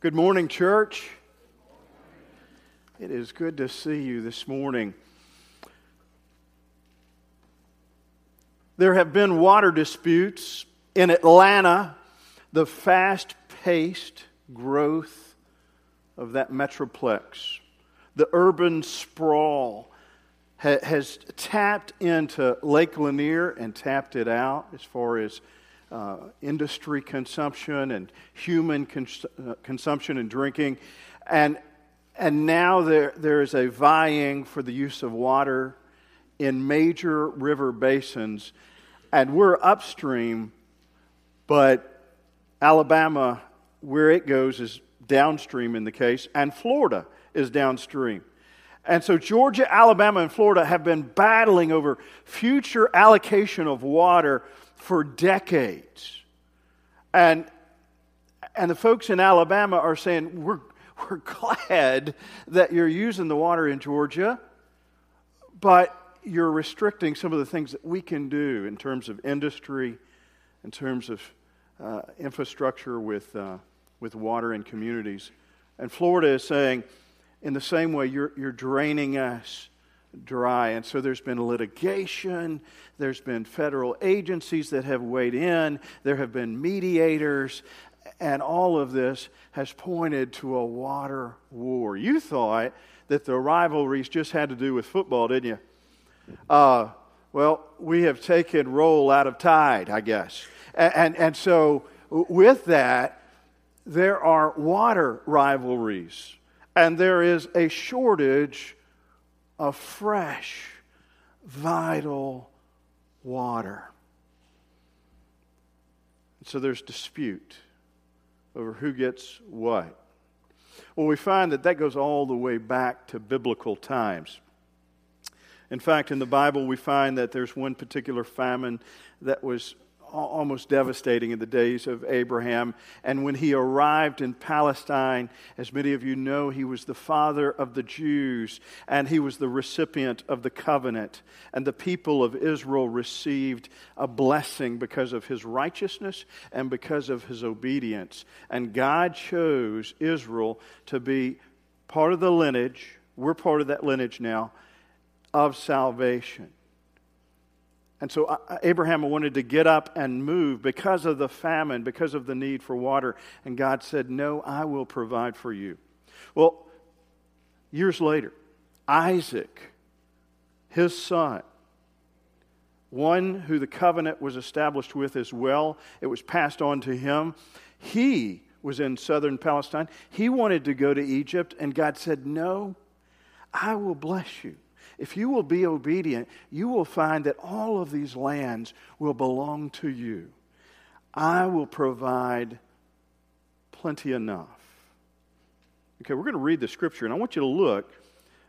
Good morning, church. It is good to see you this morning. There have been water disputes in Atlanta, the fast paced growth of that metroplex, the urban sprawl has tapped into Lake Lanier and tapped it out as far as uh, industry consumption and human cons- uh, consumption and drinking. And, and now there, there is a vying for the use of water in major river basins. And we're upstream, but Alabama, where it goes, is downstream in the case, and Florida is downstream. And so Georgia, Alabama, and Florida have been battling over future allocation of water for decades. And, and the folks in Alabama are saying, we're, we're glad that you're using the water in Georgia, but you're restricting some of the things that we can do in terms of industry, in terms of uh, infrastructure with, uh, with water and communities. And Florida is saying, in the same way, you're, you're draining us dry. And so there's been litigation, there's been federal agencies that have weighed in, there have been mediators, and all of this has pointed to a water war. You thought that the rivalries just had to do with football, didn't you? Uh, well, we have taken roll out of tide, I guess. And, and, and so with that, there are water rivalries, and there is a shortage of fresh, vital water. And So there's dispute over who gets what. Well, we find that that goes all the way back to biblical times. In fact, in the Bible, we find that there's one particular famine that was almost devastating in the days of Abraham. And when he arrived in Palestine, as many of you know, he was the father of the Jews and he was the recipient of the covenant. And the people of Israel received a blessing because of his righteousness and because of his obedience. And God chose Israel to be part of the lineage, we're part of that lineage now, of salvation. And so uh, Abraham wanted to get up and move because of the famine, because of the need for water. And God said, No, I will provide for you. Well, years later, Isaac, his son, one who the covenant was established with as well, it was passed on to him. He was in southern Palestine. He wanted to go to Egypt, and God said, No, I will bless you. If you will be obedient, you will find that all of these lands will belong to you. I will provide plenty enough. Okay, we're going to read the scripture, and I want you to look,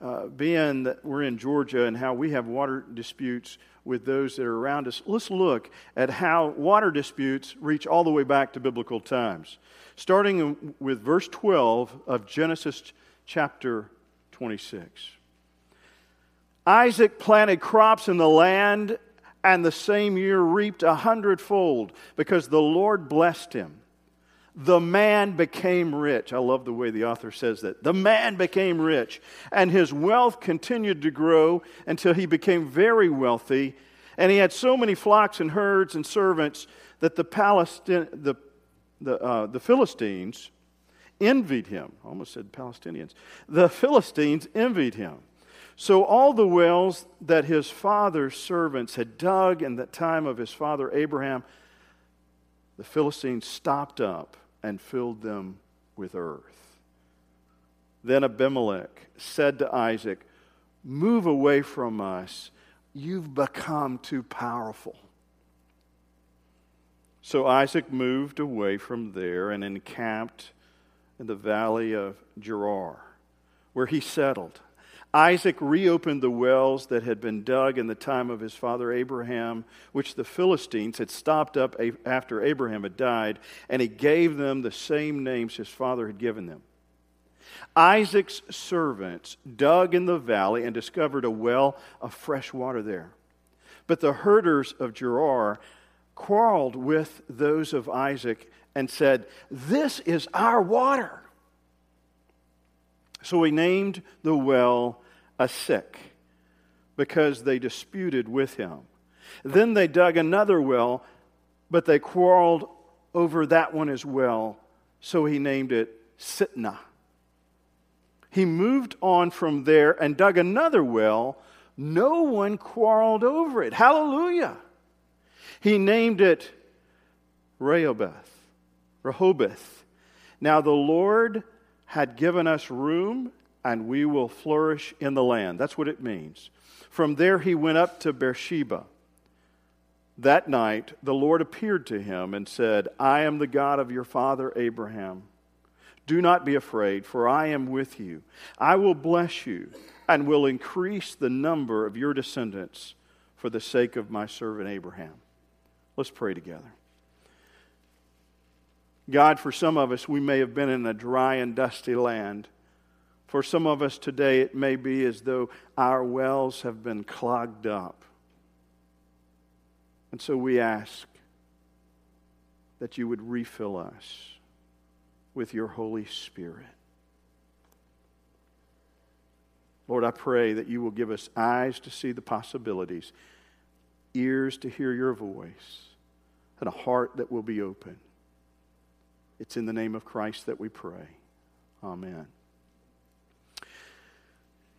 uh, being that we're in Georgia and how we have water disputes with those that are around us, let's look at how water disputes reach all the way back to biblical times. Starting with verse 12 of Genesis chapter 26. Isaac planted crops in the land and the same year reaped a hundredfold because the Lord blessed him. The man became rich. I love the way the author says that. The man became rich, and his wealth continued to grow until he became very wealthy. And he had so many flocks and herds and servants that the, Palestine, the, the, uh, the Philistines envied him. I almost said Palestinians. The Philistines envied him. So, all the wells that his father's servants had dug in the time of his father Abraham, the Philistines stopped up and filled them with earth. Then Abimelech said to Isaac, Move away from us. You've become too powerful. So Isaac moved away from there and encamped in the valley of Gerar, where he settled. Isaac reopened the wells that had been dug in the time of his father Abraham, which the Philistines had stopped up after Abraham had died, and he gave them the same names his father had given them. Isaac's servants dug in the valley and discovered a well of fresh water there. But the herders of Gerar quarreled with those of Isaac and said, This is our water. So he named the well Esek because they disputed with him. Then they dug another well, but they quarreled over that one as well. So he named it Sitnah. He moved on from there and dug another well. No one quarreled over it. Hallelujah. He named it Rehoboth. Rehoboth. Now the Lord had given us room, and we will flourish in the land. That's what it means. From there he went up to Beersheba. That night the Lord appeared to him and said, I am the God of your father Abraham. Do not be afraid, for I am with you. I will bless you and will increase the number of your descendants for the sake of my servant Abraham. Let's pray together. God, for some of us, we may have been in a dry and dusty land. For some of us today, it may be as though our wells have been clogged up. And so we ask that you would refill us with your Holy Spirit. Lord, I pray that you will give us eyes to see the possibilities, ears to hear your voice, and a heart that will be open. It's in the name of Christ that we pray. Amen.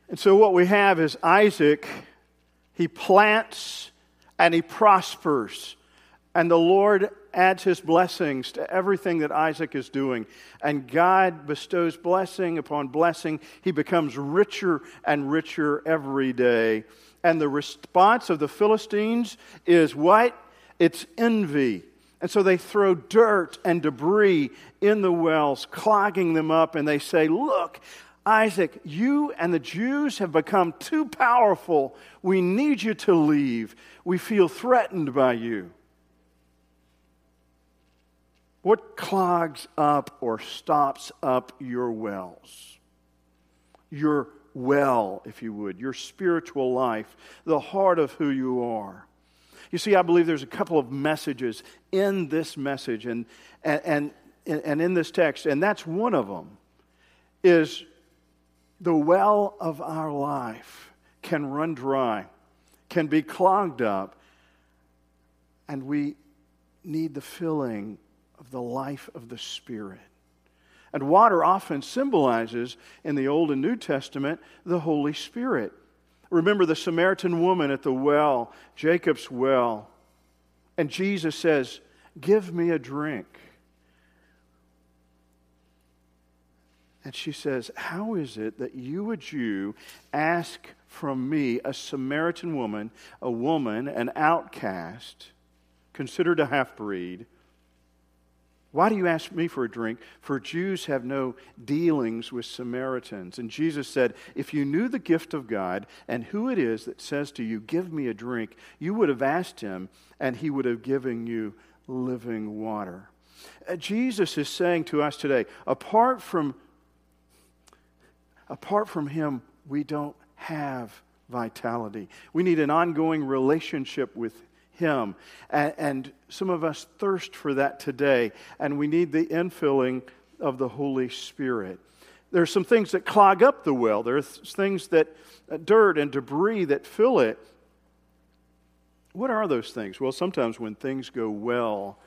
And so, what we have is Isaac, he plants and he prospers. And the Lord adds his blessings to everything that Isaac is doing. And God bestows blessing upon blessing. He becomes richer and richer every day. And the response of the Philistines is what? It's envy. And so they throw dirt and debris in the wells, clogging them up, and they say, Look, Isaac, you and the Jews have become too powerful. We need you to leave. We feel threatened by you. What clogs up or stops up your wells? Your well, if you would, your spiritual life, the heart of who you are. You see, I believe there's a couple of messages in this message and, and, and, and in this text, and that's one of them is the well of our life can run dry, can be clogged up, and we need the filling of the life of the Spirit. And water often symbolizes, in the Old and New Testament, the Holy Spirit. Remember the Samaritan woman at the well, Jacob's well. And Jesus says, Give me a drink. And she says, How is it that you, a Jew, ask from me, a Samaritan woman, a woman, an outcast, considered a half breed, why do you ask me for a drink? For Jews have no dealings with Samaritans. And Jesus said, If you knew the gift of God and who it is that says to you, Give me a drink, you would have asked him, and he would have given you living water. Uh, Jesus is saying to us today, apart from, apart from him, we don't have vitality. We need an ongoing relationship with him. And, and some of us thirst for that today, and we need the infilling of the Holy Spirit. There are some things that clog up the well. There are things that, uh, dirt and debris that fill it. What are those things? Well, sometimes when things go well,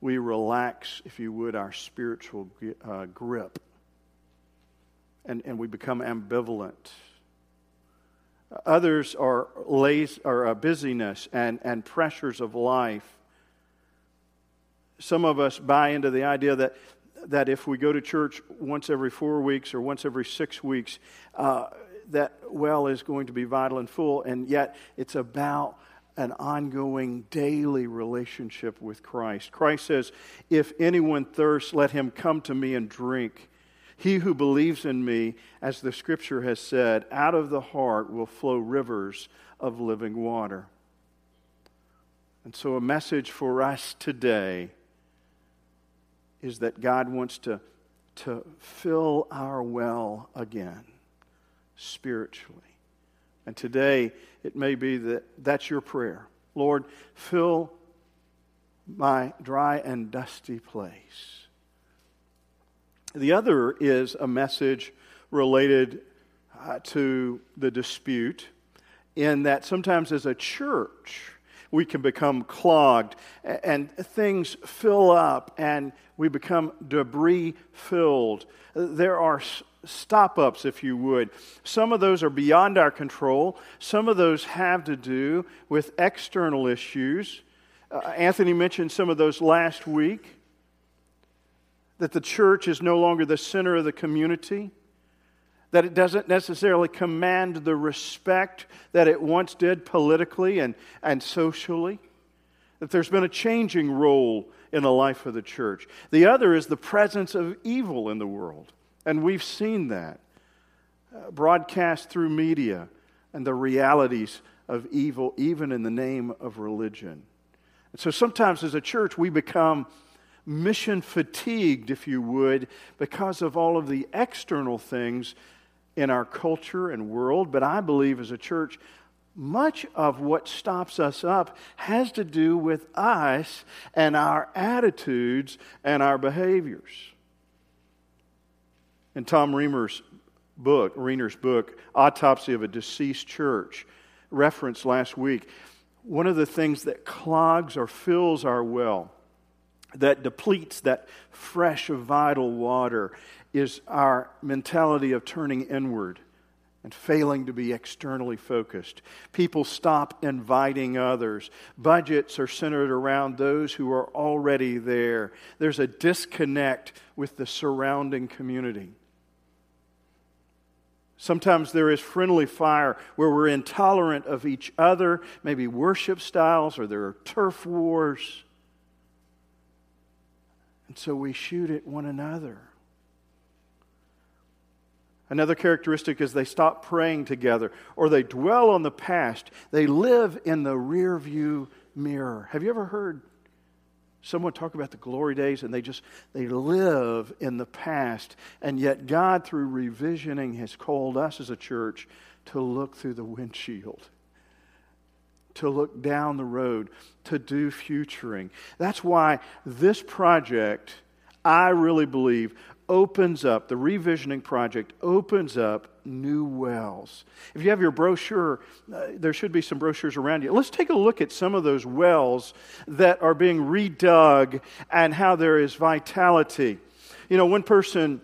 we relax, if you would, our spiritual uh, grip. And, and we become ambivalent Others are, lazy, or uh, busyness and, and pressures of life. Some of us buy into the idea that, that if we go to church once every four weeks or once every six weeks, uh, that well is going to be vital and full, and yet it's about an ongoing daily relationship with Christ. Christ says, If anyone thirsts, let him come to me and drink. He who believes in me, as the scripture has said, out of the heart will flow rivers of living water. And so, a message for us today is that God wants to, to fill our well again spiritually. And today, it may be that that's your prayer. Lord, fill my dry and dusty place. The other is a message related uh, to the dispute in that sometimes as a church, we can become clogged and things fill up and we become debris filled. There are stop ups, if you would. Some of those are beyond our control, some of those have to do with external issues. Uh, Anthony mentioned some of those last week that the church is no longer the center of the community, that it doesn't necessarily command the respect that it once did politically and, and socially, that there's been a changing role in the life of the church. The other is the presence of evil in the world, and we've seen that uh, broadcast through media and the realities of evil, even in the name of religion. And so sometimes as a church, we become mission fatigued, if you would, because of all of the external things in our culture and world. But I believe as a church, much of what stops us up has to do with us and our attitudes and our behaviors. In Thom Reamer's book, Rainer's book, Autopsy of a Deceased Church, referenced last week, one of the things that clogs or fills our well, that depletes that fresh, vital water, is our mentality of turning inward and failing to be externally focused. People stop inviting others. Budgets are centered around those who are already there. There's a disconnect with the surrounding community. Sometimes there is friendly fire where we're intolerant of each other, maybe worship styles, or there are turf wars. And so we shoot at one another. Another characteristic is they stop praying together or they dwell on the past. They live in the rear view mirror. Have you ever heard someone talk about the glory days and they just they live in the past and yet God through revisioning has called us as a church to look through the windshield to look down the road to do futuring. That's why this project I really believe opens up, the revisioning project opens up new wells. If you have your brochure, uh, there should be some brochures around you. Let's take a look at some of those wells that are being redug and how there is vitality. You know, one person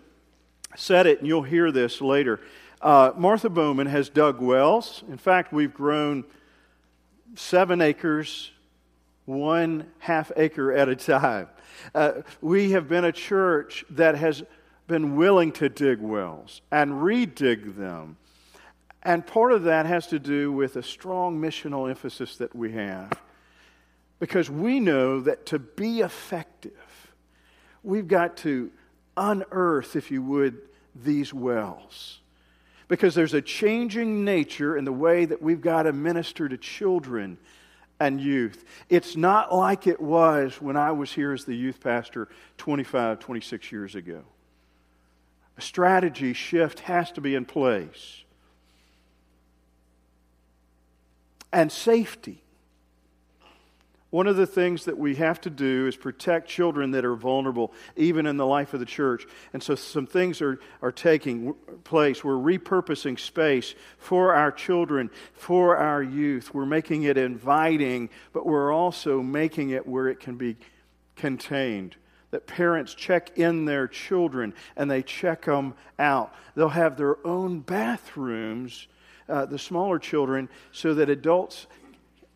said it, and you'll hear this later. Uh, Martha Bowman has dug wells. In fact, we've grown seven acres, one half acre at a time. Uh, we have been a church that has been willing to dig wells and redig them. And part of that has to do with a strong missional emphasis that we have. Because we know that to be effective, we've got to unearth, if you would, these wells. Because there's a changing nature in the way that we've got to minister to children and youth. It's not like it was when I was here as the youth pastor 25, 26 years ago. A strategy shift has to be in place. And safety. One of the things that we have to do is protect children that are vulnerable, even in the life of the church. And so some things are, are taking place. We're repurposing space for our children, for our youth. We're making it inviting, but we're also making it where it can be contained. That parents check in their children and they check them out. They'll have their own bathrooms, uh, the smaller children, so that adults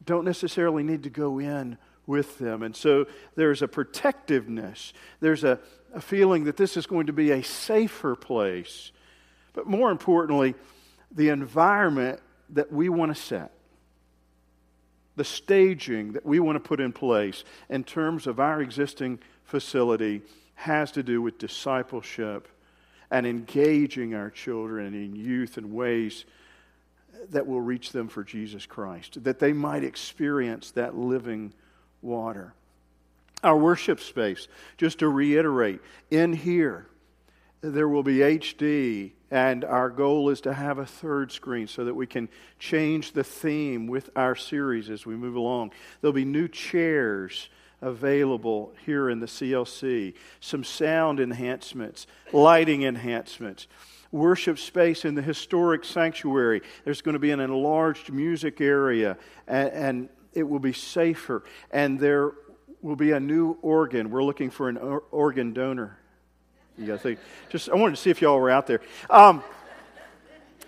don't necessarily need to go in with them. And so there's a protectiveness, there's a, a feeling that this is going to be a safer place. But more importantly, the environment that we want to set, the staging that we want to put in place in terms of our existing facility has to do with discipleship and engaging our children and youth in ways that will reach them for Jesus Christ, that they might experience that living water. Our worship space, just to reiterate, in here, there will be HD, and our goal is to have a third screen so that we can change the theme with our series as we move along. There'll be new chairs available here in the CLC, some sound enhancements, lighting enhancements worship space in the historic sanctuary. There's going to be an enlarged music area, and, and, it will be safer. And there will be a new organ. We're looking for an or- organ donor. You guys think? Just I wanted to see if y'all were out there. Um,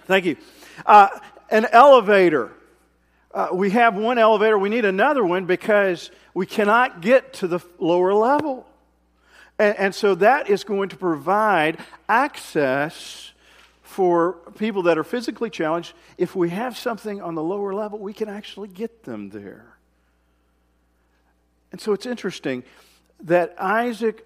thank you. Uh, an elevator. Uh, we have one elevator. We need another one because we cannot get to the lower level. And, and so that is going to provide access for people that are physically challenged, if we have something on the lower level, we can actually get them there. And so it's interesting that Isaac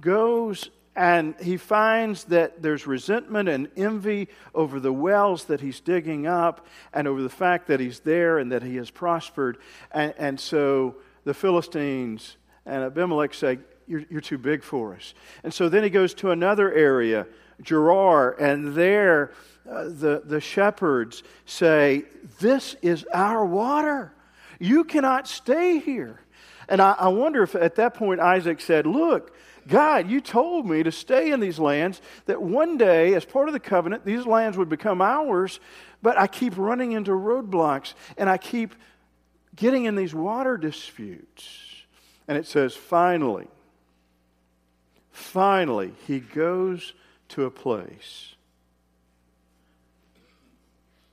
goes and he finds that there's resentment and envy over the wells that he's digging up and over the fact that he's there and that he has prospered. And, and so the Philistines and Abimelech say, you're, you're too big for us. And so then he goes to another area Gerar, and there uh, the, the shepherds say, This is our water. You cannot stay here. And I, I wonder if at that point Isaac said, Look, God, you told me to stay in these lands, that one day, as part of the covenant, these lands would become ours, but I keep running into roadblocks and I keep getting in these water disputes. And it says, finally, finally, he goes to a place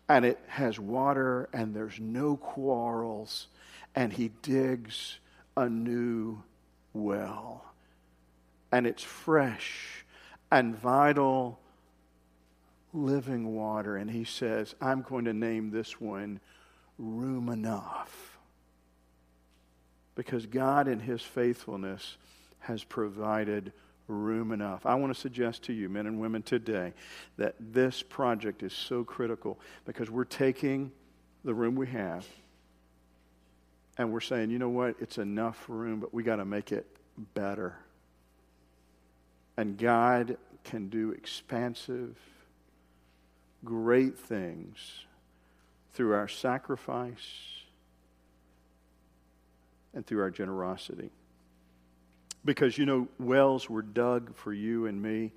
and it has water and there's no quarrels, and he digs a new well. And it's fresh and vital living water. And he says, I'm going to name this one Room Enough. Because God, in his faithfulness, has provided room enough. I want to suggest to you, men and women, today, that this project is so critical because we're taking the room we have and we're saying, you know what, it's enough room, but we got to make it better. And God can do expansive, great things through our sacrifice and through our generosity. Because, you know, wells were dug for you and me.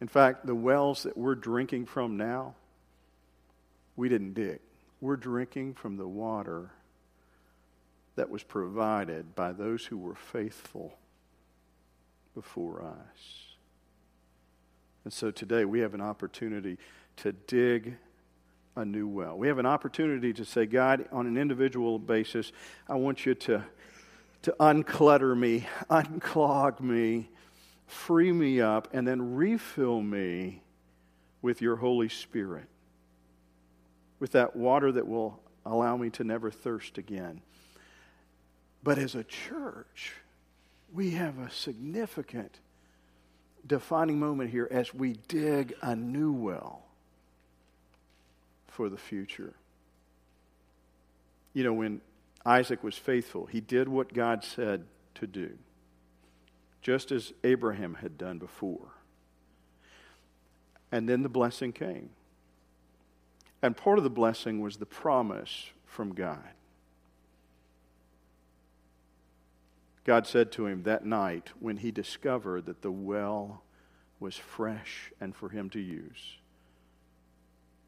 In fact, the wells that we're drinking from now, we didn't dig. We're drinking from the water that was provided by those who were faithful before us. And so today we have an opportunity to dig a new well. We have an opportunity to say, God, on an individual basis, I want you to to unclutter me, unclog me, free me up, and then refill me with your Holy Spirit, with that water that will allow me to never thirst again. But as a church, we have a significant defining moment here as we dig a new well for the future. You know, when Isaac was faithful. He did what God said to do, just as Abraham had done before. And then the blessing came. And part of the blessing was the promise from God. God said to him that night when he discovered that the well was fresh and for him to use.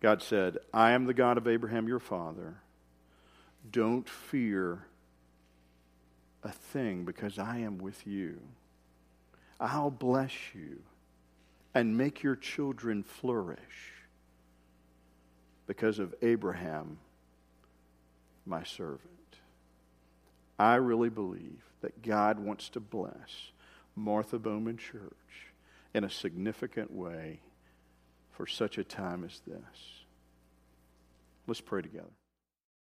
God said, I am the God of Abraham your father. Don't fear a thing because I am with you. I'll bless you and make your children flourish because of Abraham, my servant. I really believe that God wants to bless Martha Bowman Church in a significant way for such a time as this. Let's pray together.